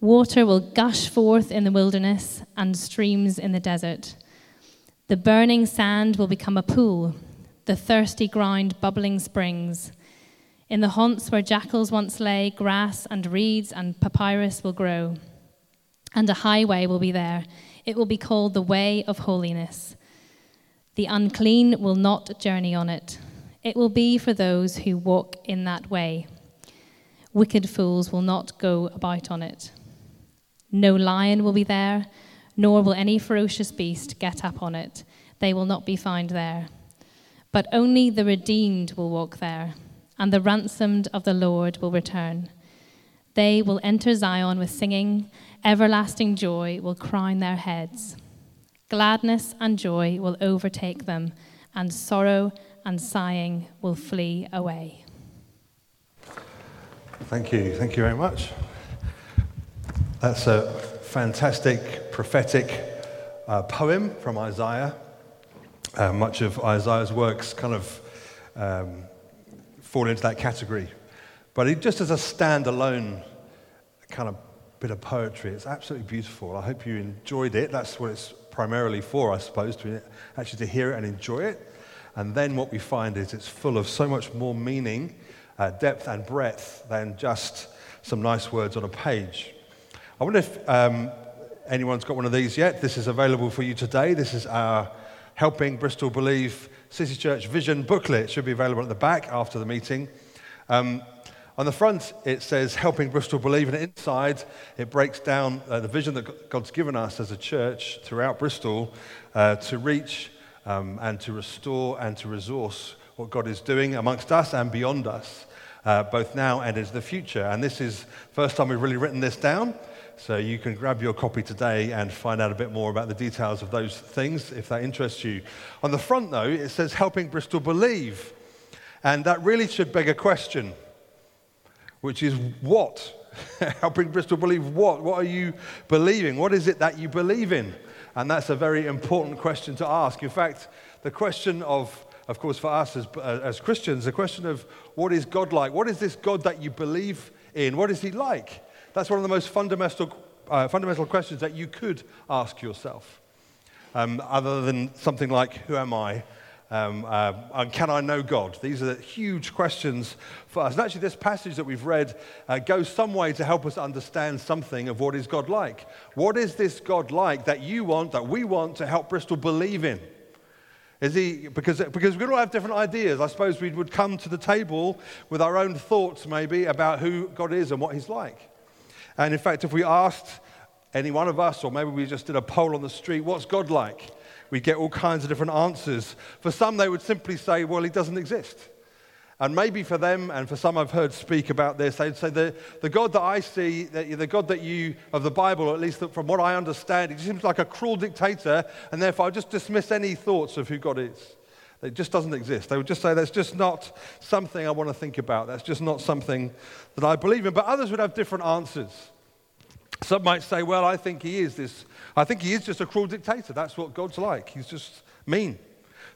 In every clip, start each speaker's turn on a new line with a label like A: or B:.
A: Water will gush forth in the wilderness and streams in the desert. The burning sand will become a pool, the thirsty ground bubbling springs. In the haunts where jackals once lay, grass and reeds and papyrus will grow. And a highway will be there. It will be called the Way of Holiness. The unclean will not journey on it. It will be for those who walk in that way. Wicked fools will not go about on it. No lion will be there, nor will any ferocious beast get up on it. They will not be found there. But only the redeemed will walk there, and the ransomed of the Lord will return. They will enter Zion with singing, everlasting joy will crown their heads. Gladness and joy will overtake them, and sorrow and sighing will flee away.
B: Thank you. Thank you very much. That's a fantastic prophetic uh, poem from Isaiah. Uh, much of Isaiah's works kind of um, fall into that category. But it, just as a standalone kind of bit of poetry, it's absolutely beautiful. I hope you enjoyed it. That's what it's primarily for, I suppose, to actually to hear it and enjoy it. And then what we find is it's full of so much more meaning, uh, depth, and breadth than just some nice words on a page. I wonder if um, anyone's got one of these yet. This is available for you today. This is our Helping Bristol Believe City Church Vision booklet. It should be available at the back after the meeting. Um, on the front, it says Helping Bristol Believe, and inside, it breaks down uh, the vision that God's given us as a church throughout Bristol uh, to reach um, and to restore and to resource what God is doing amongst us and beyond us, uh, both now and into the future. And this is first time we've really written this down. So you can grab your copy today and find out a bit more about the details of those things if that interests you. On the front, though, it says helping Bristol believe. And that really should beg a question, which is what? helping Bristol believe what? What are you believing? What is it that you believe in? And that's a very important question to ask. In fact, the question of, of course, for us as, as Christians, the question of what is God like? What is this God that you believe in? What is he like? That's one of the most fundamental, uh, fundamental questions that you could ask yourself. Um, other than something like, Who am I? Um, uh, and can I know God? These are huge questions for us. And actually, this passage that we've read uh, goes some way to help us understand something of what is God like. What is this God like that you want, that we want to help Bristol believe in? Is he, because, because we all have different ideas. I suppose we would come to the table with our own thoughts, maybe, about who God is and what he's like. And in fact, if we asked any one of us, or maybe we just did a poll on the street, what's God like? We'd get all kinds of different answers. For some, they would simply say, well, he doesn't exist. And maybe for them, and for some I've heard speak about this, they'd say, the, the God that I see, the, the God that you, of the Bible, at least from what I understand, he seems like a cruel dictator, and therefore I just dismiss any thoughts of who God is. It just doesn't exist. They would just say, that's just not something I want to think about. That's just not something that I believe in. But others would have different answers. Some might say, well, I think he is this, I think he is just a cruel dictator. That's what God's like. He's just mean.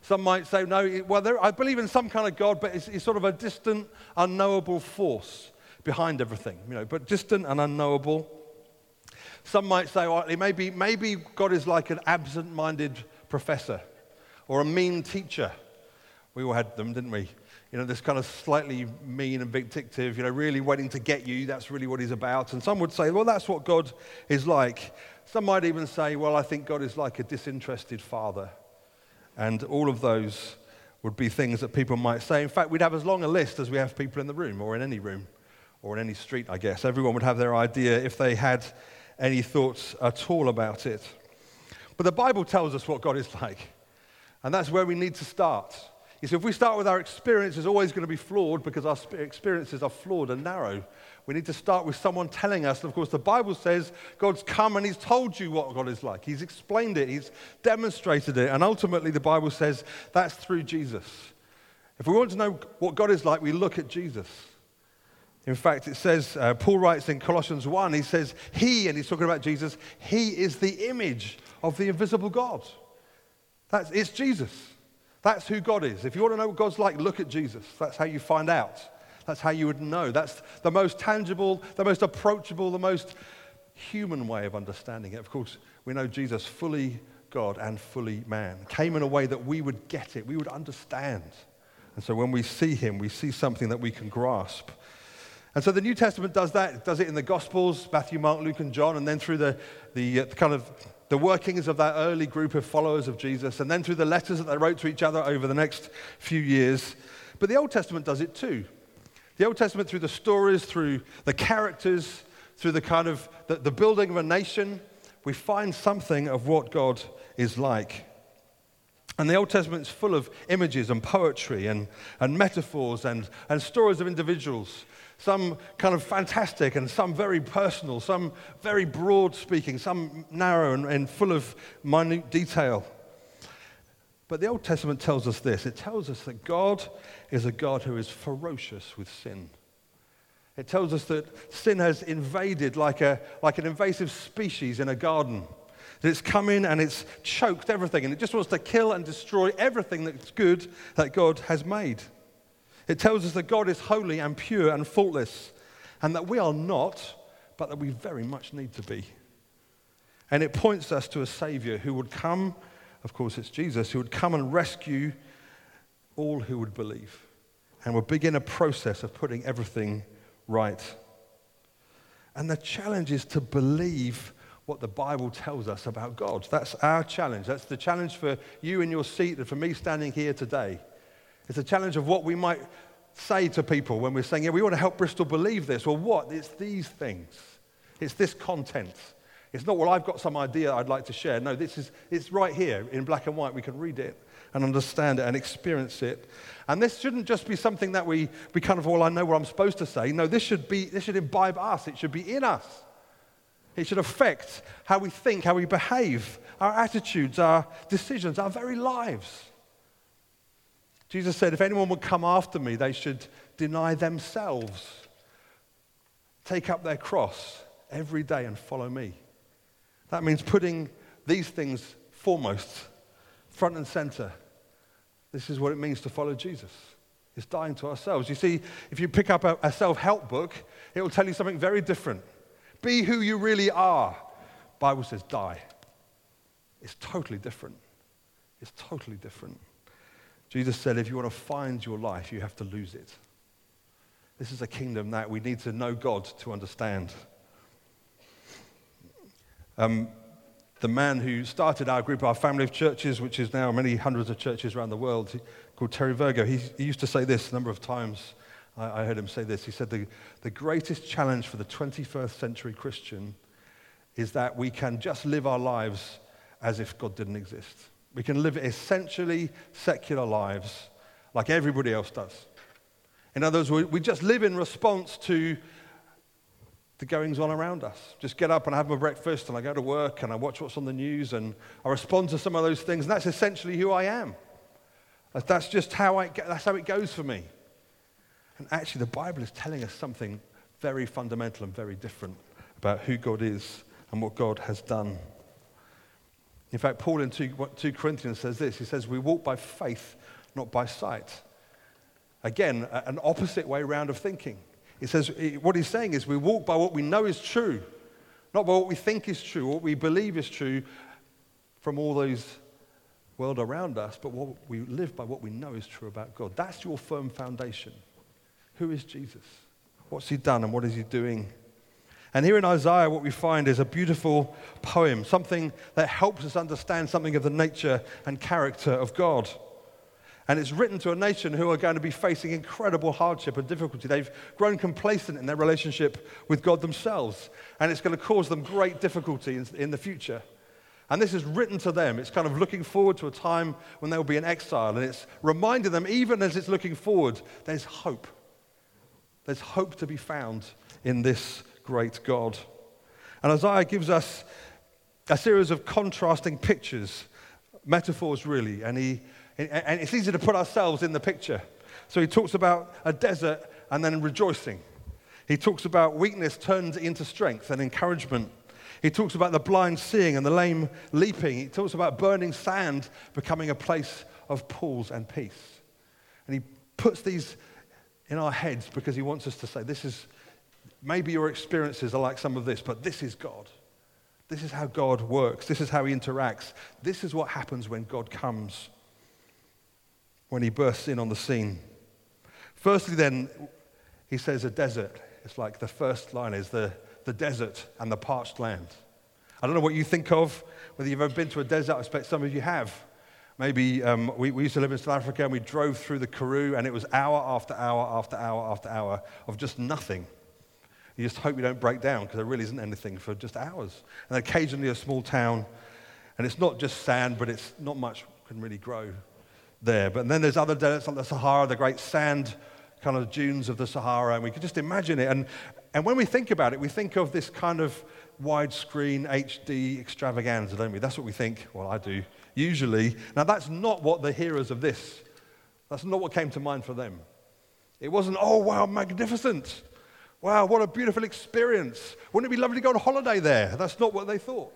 B: Some might say, no, well, there, I believe in some kind of God, but it's, it's sort of a distant, unknowable force behind everything, you know, but distant and unknowable. Some might say, well, maybe, maybe God is like an absent minded professor or a mean teacher. We all had them, didn't we? You know, this kind of slightly mean and vindictive, you know, really waiting to get you. That's really what he's about. And some would say, well, that's what God is like. Some might even say, well, I think God is like a disinterested father. And all of those would be things that people might say. In fact, we'd have as long a list as we have people in the room or in any room or in any street, I guess. Everyone would have their idea if they had any thoughts at all about it. But the Bible tells us what God is like. And that's where we need to start. You see, if we start with our experience, it's always going to be flawed because our experiences are flawed and narrow. We need to start with someone telling us. And of course, the Bible says God's come and He's told you what God is like. He's explained it, He's demonstrated it. And ultimately, the Bible says that's through Jesus. If we want to know what God is like, we look at Jesus. In fact, it says, uh, Paul writes in Colossians 1, he says, He, and he's talking about Jesus, He is the image of the invisible God. That's, it's Jesus. That's who God is. If you want to know what God's like, look at Jesus. That's how you find out. That's how you would know. That's the most tangible, the most approachable, the most human way of understanding it. Of course, we know Jesus fully God and fully man came in a way that we would get it, we would understand. And so when we see him, we see something that we can grasp. And so the New Testament does that. It does it in the Gospels, Matthew, Mark, Luke, and John, and then through the, the uh, kind of the workings of that early group of followers of Jesus, and then through the letters that they wrote to each other over the next few years. But the Old Testament does it too. The Old Testament, through the stories, through the characters, through the kind of the, the building of a nation, we find something of what God is like. And the Old Testament is full of images and poetry and, and metaphors and, and stories of individuals some kind of fantastic and some very personal, some very broad speaking, some narrow and, and full of minute detail. But the Old Testament tells us this it tells us that God is a God who is ferocious with sin. It tells us that sin has invaded like, a, like an invasive species in a garden. That it's come in and it's choked everything, and it just wants to kill and destroy everything that's good that God has made. It tells us that God is holy and pure and faultless, and that we are not, but that we very much need to be. And it points us to a Savior who would come, of course, it's Jesus, who would come and rescue all who would believe and would begin a process of putting everything right. And the challenge is to believe what the Bible tells us about God. That's our challenge. That's the challenge for you in your seat and for me standing here today. It's a challenge of what we might say to people when we're saying, yeah, we want to help Bristol believe this. Well, what? It's these things. It's this content. It's not, well, I've got some idea I'd like to share. No, this is, it's right here in black and white. We can read it and understand it and experience it. And this shouldn't just be something that we, we kind of, well, I know what I'm supposed to say. No, this should be, this should imbibe us. It should be in us. It should affect how we think, how we behave, our attitudes, our decisions, our very lives. Jesus said, If anyone would come after me, they should deny themselves, take up their cross every day and follow me. That means putting these things foremost, front and center. This is what it means to follow Jesus. It's dying to ourselves. You see, if you pick up a, a self help book, it will tell you something very different. Be who you really are. Bible says die. It's totally different. It's totally different. Jesus said, if you want to find your life, you have to lose it. This is a kingdom that we need to know God to understand. Um, the man who started our group, our family of churches, which is now many hundreds of churches around the world, called Terry Virgo, he, he used to say this a number of times. I, I heard him say this. He said, the, the greatest challenge for the 21st century Christian is that we can just live our lives as if God didn't exist. We can live essentially secular lives like everybody else does. In other words, we just live in response to the goings on around us. Just get up and have my breakfast, and I go to work and I watch what's on the news, and I respond to some of those things, and that's essentially who I am. That's just how, I, that's how it goes for me. And actually, the Bible is telling us something very fundamental and very different about who God is and what God has done. In fact, Paul in 2, 2 Corinthians says this he says, We walk by faith, not by sight. Again, an opposite way round of thinking. He says, what he's saying is, we walk by what we know is true, not by what we think is true, what we believe is true from all those world around us, but what we live by what we know is true about God. That's your firm foundation. Who is Jesus? What's he done and what is he doing? And here in Isaiah, what we find is a beautiful poem, something that helps us understand something of the nature and character of God. And it's written to a nation who are going to be facing incredible hardship and difficulty. They've grown complacent in their relationship with God themselves, and it's going to cause them great difficulty in, in, the future. And this is written to them. It's kind of looking forward to a time when they'll be in exile, and it's reminding them, even as it's looking forward, there's hope. There's hope to be found in this great God. And Isaiah gives us a series of contrasting pictures, metaphors really, and, he, and it's easy to put ourselves in the picture. So he talks about a desert and then rejoicing. He talks about weakness turned into strength and encouragement. He talks about the blind seeing and the lame leaping. He talks about burning sand becoming a place of pools and peace. And he puts these in our heads because he wants us to say, This is, Maybe your experiences are like some of this, but this is God. This is how God works. This is how He interacts. This is what happens when God comes, when He bursts in on the scene. Firstly, then, He says a desert. It's like the first line is the, the desert and the parched land. I don't know what you think of, whether you've ever been to a desert. I expect some of you have. Maybe um, we, we, used to live in South Africa and we drove through the Karoo, and it was hour after hour after hour after hour of just nothing. You just hope you don't break down because there really isn't anything for just hours. And occasionally a small town, and it's not just sand, but it's not much can really grow there. But then there's other deserts like the Sahara, the great sand kind of dunes of the Sahara, and we can just imagine it. And, and when we think about it, we think of this kind of widescreen HD extravaganza, don't we? That's what we think. Well, I do, usually. Now, that's not what the hearers of this, that's not what came to mind for them. It wasn't, oh, wow, magnificent. Wow, what a beautiful experience. Wouldn't it be lovely to go on holiday there? That's not what they thought.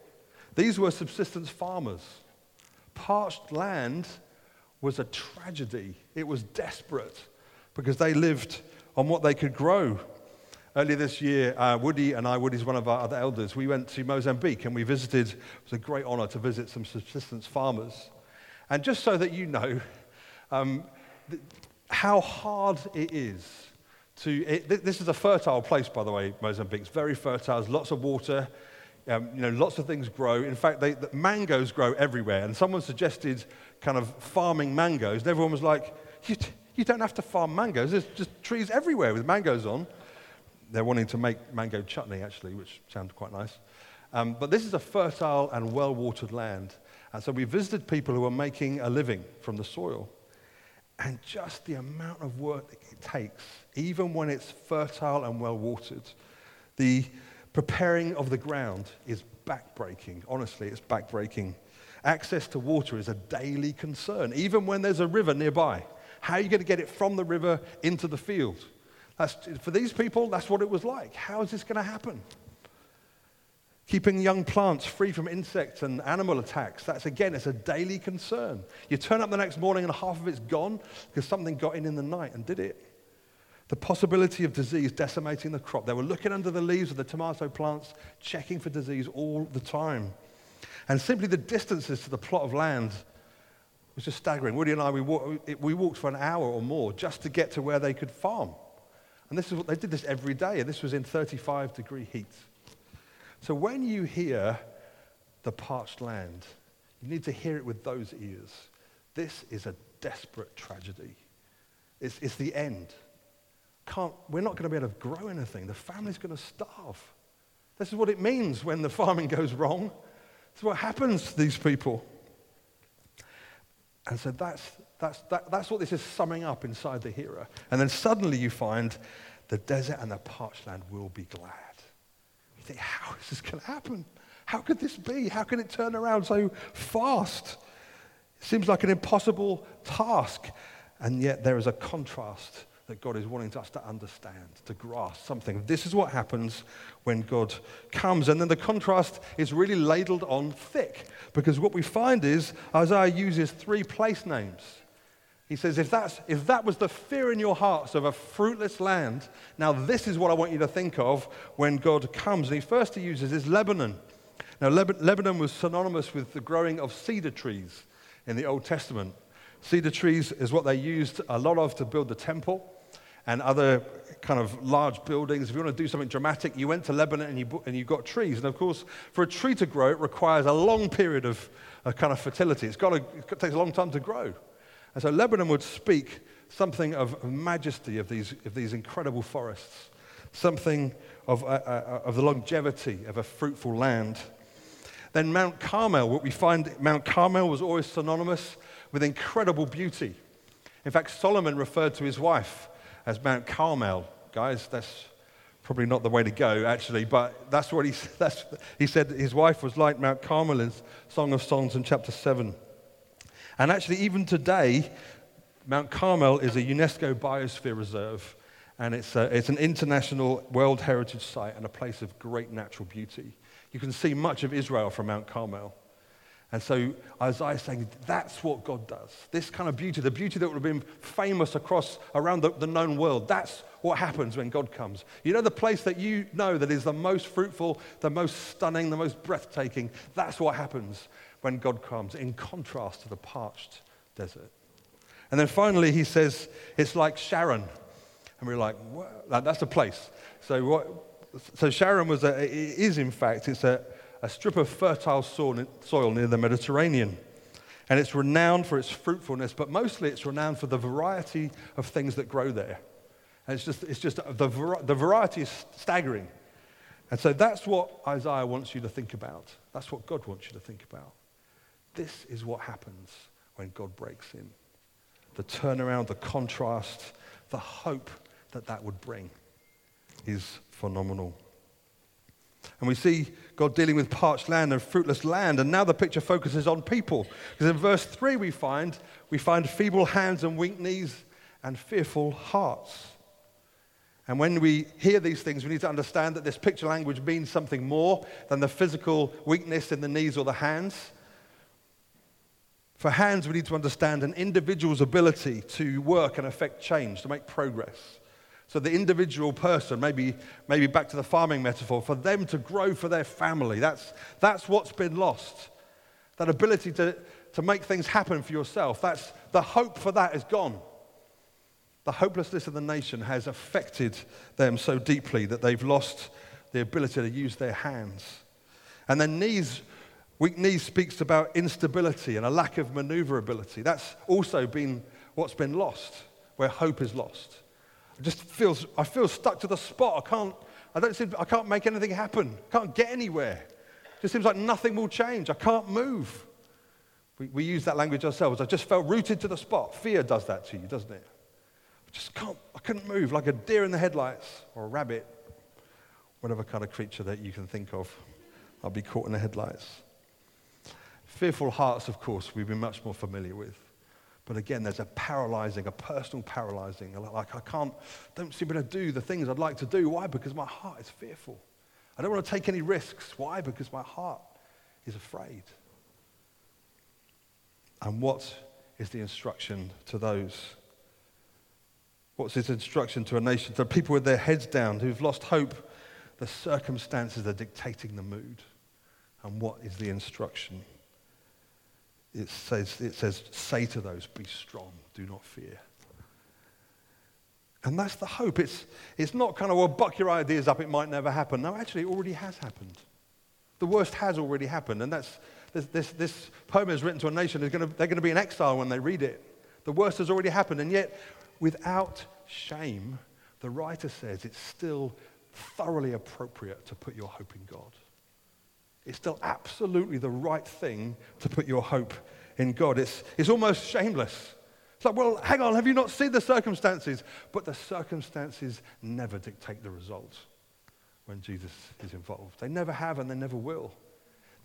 B: These were subsistence farmers. Parched land was a tragedy, it was desperate because they lived on what they could grow. Earlier this year, uh, Woody and I, Woody's one of our other elders, we went to Mozambique and we visited, it was a great honor to visit some subsistence farmers. And just so that you know um, th- how hard it is to, it, this is a fertile place, by the way, Mozambique. It's very fertile, there's lots of water, um, you know, lots of things grow. In fact, they, the mangoes grow everywhere. And someone suggested kind of farming mangoes, and everyone was like, you, you don't have to farm mangoes, there's just trees everywhere with mangoes on. They're wanting to make mango chutney, actually, which sounds quite nice. Um, but this is a fertile and well watered land. And so we visited people who are making a living from the soil. And just the amount of work it takes, even when it's fertile and well watered, the preparing of the ground is backbreaking. Honestly, it's backbreaking. Access to water is a daily concern, even when there's a river nearby. How are you going to get it from the river into the field? That's, for these people, that's what it was like. How is this going to happen? Keeping young plants free from insects and animal attacks, that's again, it's a daily concern. You turn up the next morning and half of it's gone because something got in in the night and did it. The possibility of disease decimating the crop. They were looking under the leaves of the tomato plants, checking for disease all the time. And simply the distances to the plot of land was just staggering. Woody and I, we, we walked for an hour or more just to get to where they could farm. And this is what they did this every day, and this was in 35 degree heat. So when you hear the parched land, you need to hear it with those ears. This is a desperate tragedy. It's, it's the end. Can't, we're not going to be able to grow anything. The family's going to starve. This is what it means when the farming goes wrong. Is what happens to these people. And so that's, that's, that, that's what this is summing up inside the hero. And then suddenly you find the desert and the parched land will be glad think, how is this going to happen? How could this be? How can it turn around so fast? It seems like an impossible task. And yet there is a contrast that God is wanting us to understand, to grasp something. This is what happens when God comes. And then the contrast is really ladled on thick because what we find is Isaiah uses three place names. He says, if, that's, if that was the fear in your hearts of a fruitless land, now this is what I want you to think of when God comes. And he first he uses is Lebanon. Now, Lebanon was synonymous with the growing of cedar trees in the Old Testament. Cedar trees is what they used a lot of to build the temple. and other kind of large buildings. If you want to do something dramatic, you went to Lebanon and you, and you got trees. And of course, for a tree to grow, it requires a long period of, of kind of fertility. It's got to, it takes a long time to grow. And so Lebanon would speak something of majesty of these, of these incredible forests, something of, uh, uh, of the longevity of a fruitful land. Then Mount Carmel, what we find, Mount Carmel was always synonymous with incredible beauty. In fact, Solomon referred to his wife as Mount Carmel. Guys, that's probably not the way to go, actually, but that's what he, that's, he said his wife was like Mount Carmel in Song of Songs in chapter 7. And actually, even today, Mount Carmel is a UNESCO Biosphere Reserve, and it's, a, it's an international World Heritage Site and a place of great natural beauty. You can see much of Israel from Mount Carmel. And so Isaiah is saying that's what God does. This kind of beauty, the beauty that would have been famous across around the, the, known world, that's what happens when God comes. You know, the place that you know that is the most fruitful, the most stunning, the most breathtaking, that's what happens when God comes, in contrast to the parched desert. And then finally, he says, it's like Sharon. And we're like, what? that's a place. So, what, so Sharon was a, is, in fact, it's a, a strip of fertile soil near the Mediterranean. And it's renowned for its fruitfulness, but mostly it's renowned for the variety of things that grow there. And it's just, it's just the, the variety is staggering. And so that's what Isaiah wants you to think about. That's what God wants you to think about. This is what happens when God breaks in the turnaround, the contrast, the hope that that would bring is phenomenal. And we see God dealing with parched land and fruitless land. And now the picture focuses on people. Because in verse 3 we find, we find feeble hands and weak knees and fearful hearts. And when we hear these things, we need to understand that this picture language means something more than the physical weakness in the knees or the hands. For hands, we need to understand an individual's ability to work and affect change, to make progress. So the individual person, maybe, maybe back to the farming metaphor, for them to grow for their family, that's, that's what's been lost. That ability to, to make things happen for yourself, that's, the hope for that is gone. The hopelessness of the nation has affected them so deeply that they've lost the ability to use their hands. And their knees Weak knees speaks about instability and a lack of maneuverability. That's also been what's been lost, where hope is lost. I just feels, I feel stuck to the spot. I can't, I don't seem, I can't make anything happen. I can't get anywhere. It just seems like nothing will change. I can't move. We, we use that language ourselves. I just felt rooted to the spot. Fear does that to you, doesn't it? I just can't, I couldn't move like a deer in the headlights or a rabbit, whatever kind of creature that you can think of. I'll be caught in the headlights. Fearful hearts, of course, we've been much more familiar with. But again, there's a paralyzing, a personal paralyzing. Like, I can't, don't seem to do the things I'd like to do. Why? Because my heart is fearful. I don't want to take any risks. Why? Because my heart is afraid. And what is the instruction to those? What's his instruction to a nation, to people with their heads down who've lost hope? The circumstances are dictating the mood. And what is the instruction? It says, it says, say to those, be strong, do not fear. And that's the hope. It's, it's not kind of, well, buck your ideas up, it might never happen. No, actually, it already has happened. The worst has already happened. And that's, this, this, this poem is written to a nation, they're going, to, they're going to be in exile when they read it. The worst has already happened. And yet, without shame, the writer says it's still thoroughly appropriate to put your hope in God. It's still absolutely the right thing to put your hope in God. It's, it's almost shameless. It's like, well, hang on, have you not seen the circumstances? But the circumstances never dictate the results when Jesus is involved. They never have and they never will.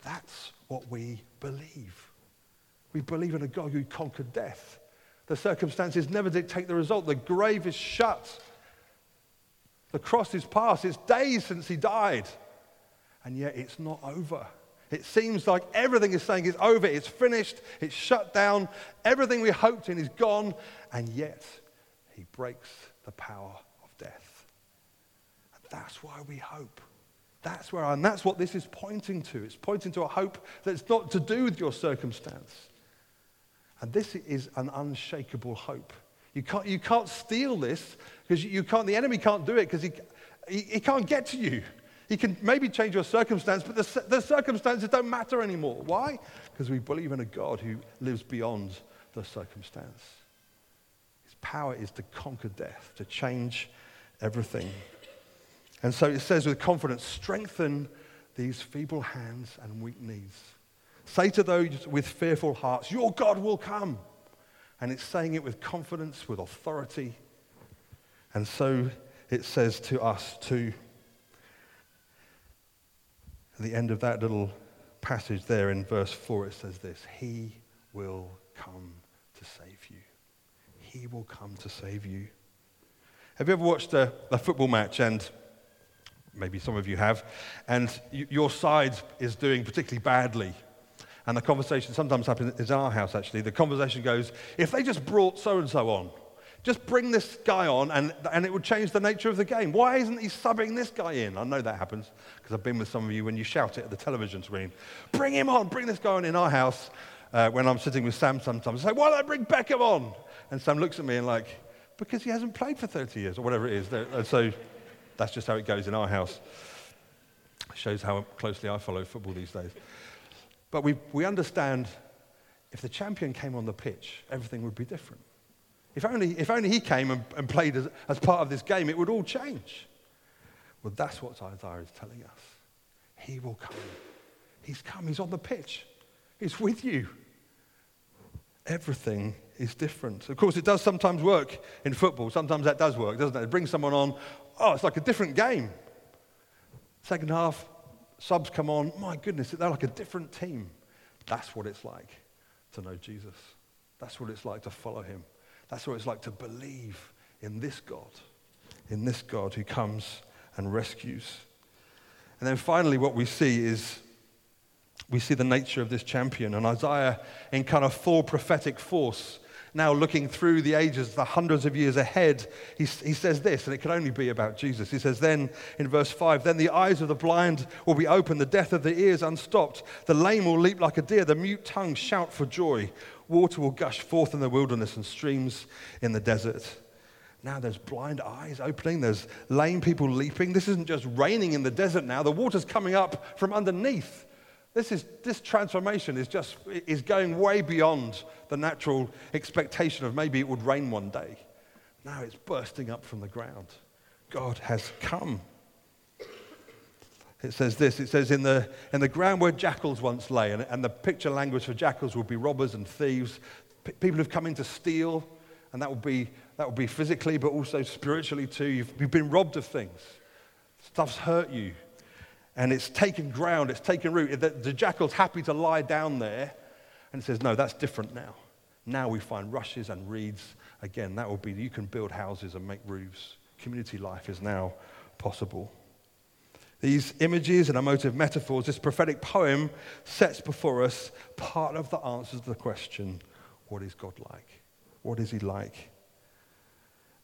B: That's what we believe. We believe in a God who conquered death. The circumstances never dictate the result. The grave is shut. The cross is past. It's days since he died and yet it's not over. It seems like everything is saying it's over, it's finished, it's shut down, everything we hoped in is gone, and yet he breaks the power of death. And that's why we hope. That's where, and that's what this is pointing to. It's pointing to a hope that's not to do with your circumstance. And this is an unshakable hope. You can't, you can't steal this because you can't, the enemy can't do it because he, he, he, can't get to you. He can maybe change your circumstance, but the, the circumstances don't matter anymore. Why? Because we believe in a God who lives beyond the circumstance. His power is to conquer death, to change everything. And so it says with confidence strengthen these feeble hands and weak knees. Say to those with fearful hearts, Your God will come. And it's saying it with confidence, with authority. And so it says to us too. At the end of that little passage there in verse 4, it says this He will come to save you. He will come to save you. Have you ever watched a, a football match and maybe some of you have, and your side is doing particularly badly? And the conversation sometimes happens in our house actually. The conversation goes, if they just brought so and so on, just bring this guy on and, and it would change the nature of the game. Why isn't he subbing this guy in? I know that happens because I've been with some of you when you shout it at the television screen. Bring him on, bring this guy on in our house. Uh, when I'm sitting with Sam sometimes, I say, why don't I bring Beckham on? And Sam looks at me and like, because he hasn't played for 30 years or whatever it is. And so that's just how it goes in our house. It shows how closely I follow football these days. But we, we understand if the champion came on the pitch, everything would be different. If only, if only he came and, and played as, as part of this game, it would all change. Well, that's what Isaiah is telling us. He will come. He's come. He's on the pitch. He's with you. Everything is different. Of course, it does sometimes work in football. Sometimes that does work, doesn't it? It brings someone on. Oh, it's like a different game. Second half, subs come on. My goodness, they're like a different team. That's what it's like to know Jesus. That's what it's like to follow him. That's what it's like to believe in this God, in this God who comes and rescues. And then finally, what we see is we see the nature of this champion. And Isaiah, in kind of full prophetic force, now looking through the ages, the hundreds of years ahead, he, he says this, and it can only be about Jesus. He says, Then in verse 5, then the eyes of the blind will be open, the deaf of the ears unstopped, the lame will leap like a deer, the mute tongue shout for joy. Water will gush forth in the wilderness and streams in the desert. Now there's blind eyes opening, there's lame people leaping. This isn't just raining in the desert now, the water's coming up from underneath. This, is, this transformation is just is going way beyond the natural expectation of maybe it would rain one day. Now it's bursting up from the ground. God has come. It says this it says, in the, in the ground where jackals once lay, and, and the picture language for jackals would be robbers and thieves, P- people who've come in to steal, and that would be, that would be physically, but also spiritually too. You've, you've been robbed of things, stuff's hurt you, and it's taken ground, it's taken root. The, the jackal's happy to lie down there, and it says, no, that's different now. Now we find rushes and reeds. Again, that will be, you can build houses and make roofs. Community life is now possible. These images and emotive metaphors, this prophetic poem sets before us part of the answers to the question what is God like? What is He like?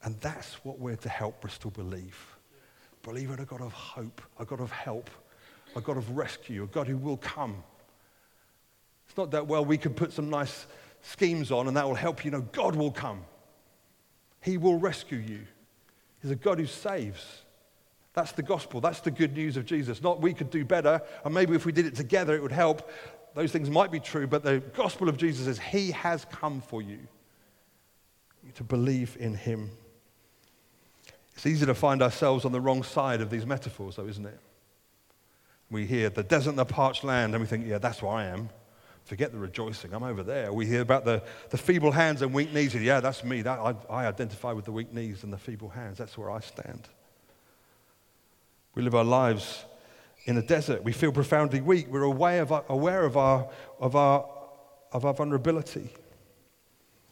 B: And that's what we're to help Bristol believe. Believe in a God of hope, a God of help, a God of rescue, a God who will come. It's not that, well, we can put some nice schemes on and that will help you. No, God will come. He will rescue you. He's a God who saves. That's the gospel. That's the good news of Jesus. Not we could do better, and maybe if we did it together, it would help. Those things might be true, but the gospel of Jesus is He has come for you. To believe in Him. It's easy to find ourselves on the wrong side of these metaphors, though, isn't it? We hear the desert and the parched land, and we think, yeah, that's where I am. Forget the rejoicing. I'm over there. We hear about the, the feeble hands and weak knees. Yeah, that's me. That, I, I identify with the weak knees and the feeble hands. That's where I stand. We live our lives in a desert. We feel profoundly weak. We're aware of our, aware of our, of our, of our vulnerability.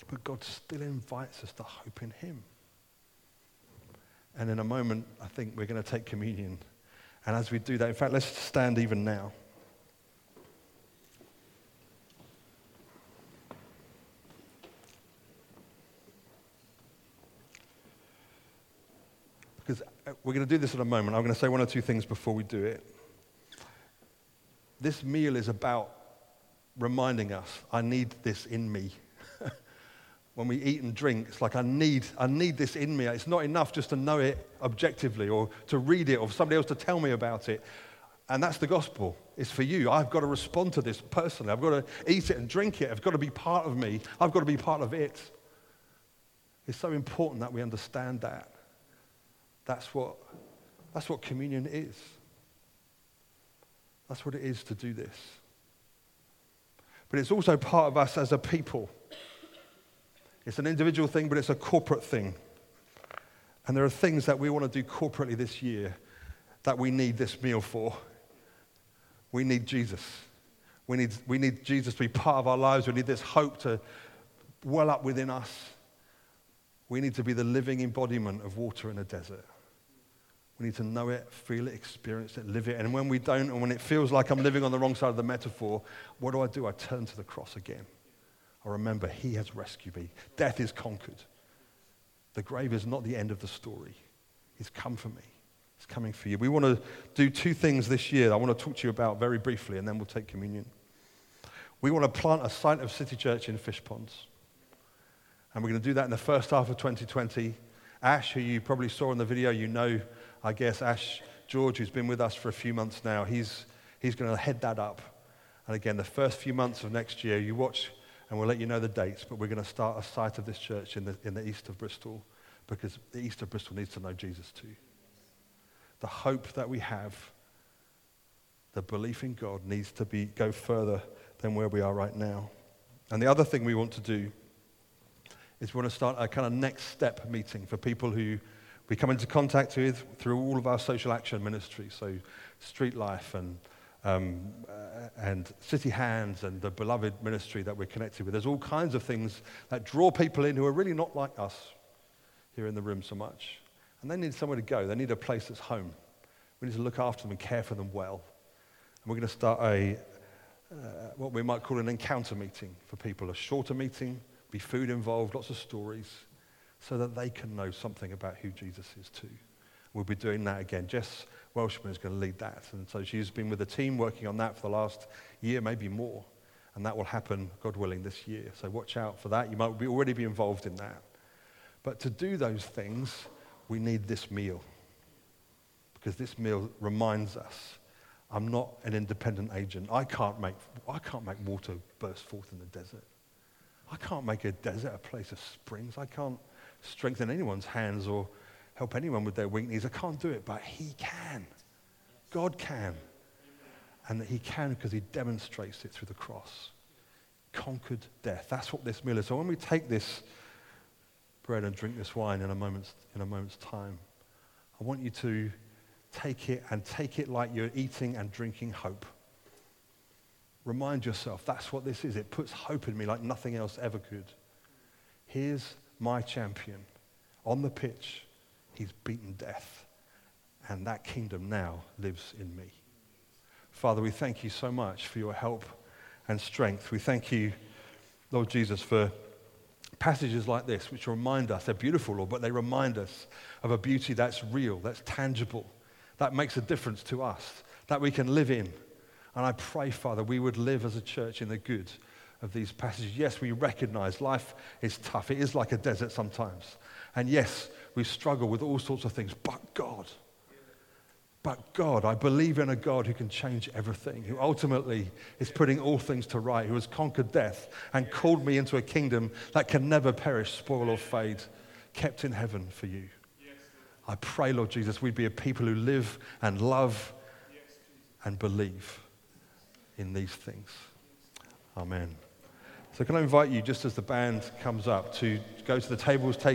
B: But God still invites us to hope in Him. And in a moment, I think we're going to take communion. And as we do that, in fact, let's stand even now. Because uh, we're going to do this in a moment. I'm going to say one or two things before we do it. This meal is about reminding us I need this in me. when we eat and drink, it's like I need, I need this in me. It's not enough just to know it objectively or to read it or for somebody else to tell me about it. And that's the gospel. It's for you. I've got to respond to this personally. I've got to eat it and drink it. I've got to be part of me. I've got to be part of it. It's so important that we understand that. That's what, that's what communion is. That's what it is to do this. But it's also part of us as a people. It's an individual thing, but it's a corporate thing. And there are things that we want to do corporately this year that we need this meal for. We need Jesus. We need, we need Jesus to be part of our lives. We need this hope to well up within us. We need to be the living embodiment of water in a desert. We need to know it, feel it, experience it, live it. And when we don't, and when it feels like I'm living on the wrong side of the metaphor, what do I do? I turn to the cross again. I remember He has rescued me. Death is conquered. The grave is not the end of the story. He's come for me. He's coming for you. We want to do two things this year I want to talk to you about very briefly, and then we'll take communion. We want to plant a site of City Church in Fishponds. And we're going to do that in the first half of 2020. Ash, who you probably saw in the video, you know I guess Ash George, who's been with us for a few months now, he's, he's going to head that up. And again, the first few months of next year, you watch and we'll let you know the dates, but we're going to start a site of this church in the, in the east of Bristol because the east of Bristol needs to know Jesus too. The hope that we have, the belief in God needs to be, go further than where we are right now. And the other thing we want to do is we want to start a kind of next step meeting for people who we come into contact with through all of our social action ministries, so Street Life and, um, uh, and City Hands and the beloved ministry that we're connected with. There's all kinds of things that draw people in who are really not like us here in the room so much. And they need somewhere to go. They need a place that's home. We need to look after them and care for them well. And we're going to start a, uh, what we might call an encounter meeting for people, a shorter meeting, be food involved, lots of stories so that they can know something about who Jesus is too. We'll be doing that again. Jess Welshman is going to lead that. And so she's been with the team working on that for the last year, maybe more. And that will happen, God willing, this year. So watch out for that. You might be already be involved in that. But to do those things, we need this meal. Because this meal reminds us I'm not an independent agent. I can't make, I can't make water burst forth in the desert. I can't make a desert a place of springs. I can't strengthen anyone's hands or help anyone with their weak knees. I can't do it, but He can. God can. And that He can because He demonstrates it through the cross. Conquered death. That's what this meal is. So when we take this bread and drink this wine in a moment's, in a moment's time, I want you to take it and take it like you're eating and drinking hope. Remind yourself that's what this is. It puts hope in me like nothing else ever could. Here's my champion. On the pitch, he's beaten death. And that kingdom now lives in me. Father, we thank you so much for your help and strength. We thank you, Lord Jesus, for passages like this, which remind us, they're beautiful, Lord, but they remind us of a beauty that's real, that's tangible, that makes a difference to us, that we can live in. And I pray, Father, we would live as a church in the good of these passages. Yes, we recognize life is tough. It is like a desert sometimes. And yes, we struggle with all sorts of things, but God. But God, I believe in a God who can change everything, who ultimately is putting all things to right, who has conquered death and called me into a kingdom that can never perish, spoil, or fade, kept in heaven for you. I pray, Lord Jesus, we'd be a people who live and love and believe in these things. Amen. So, can I invite you, just as the band comes up, to go to the tables, take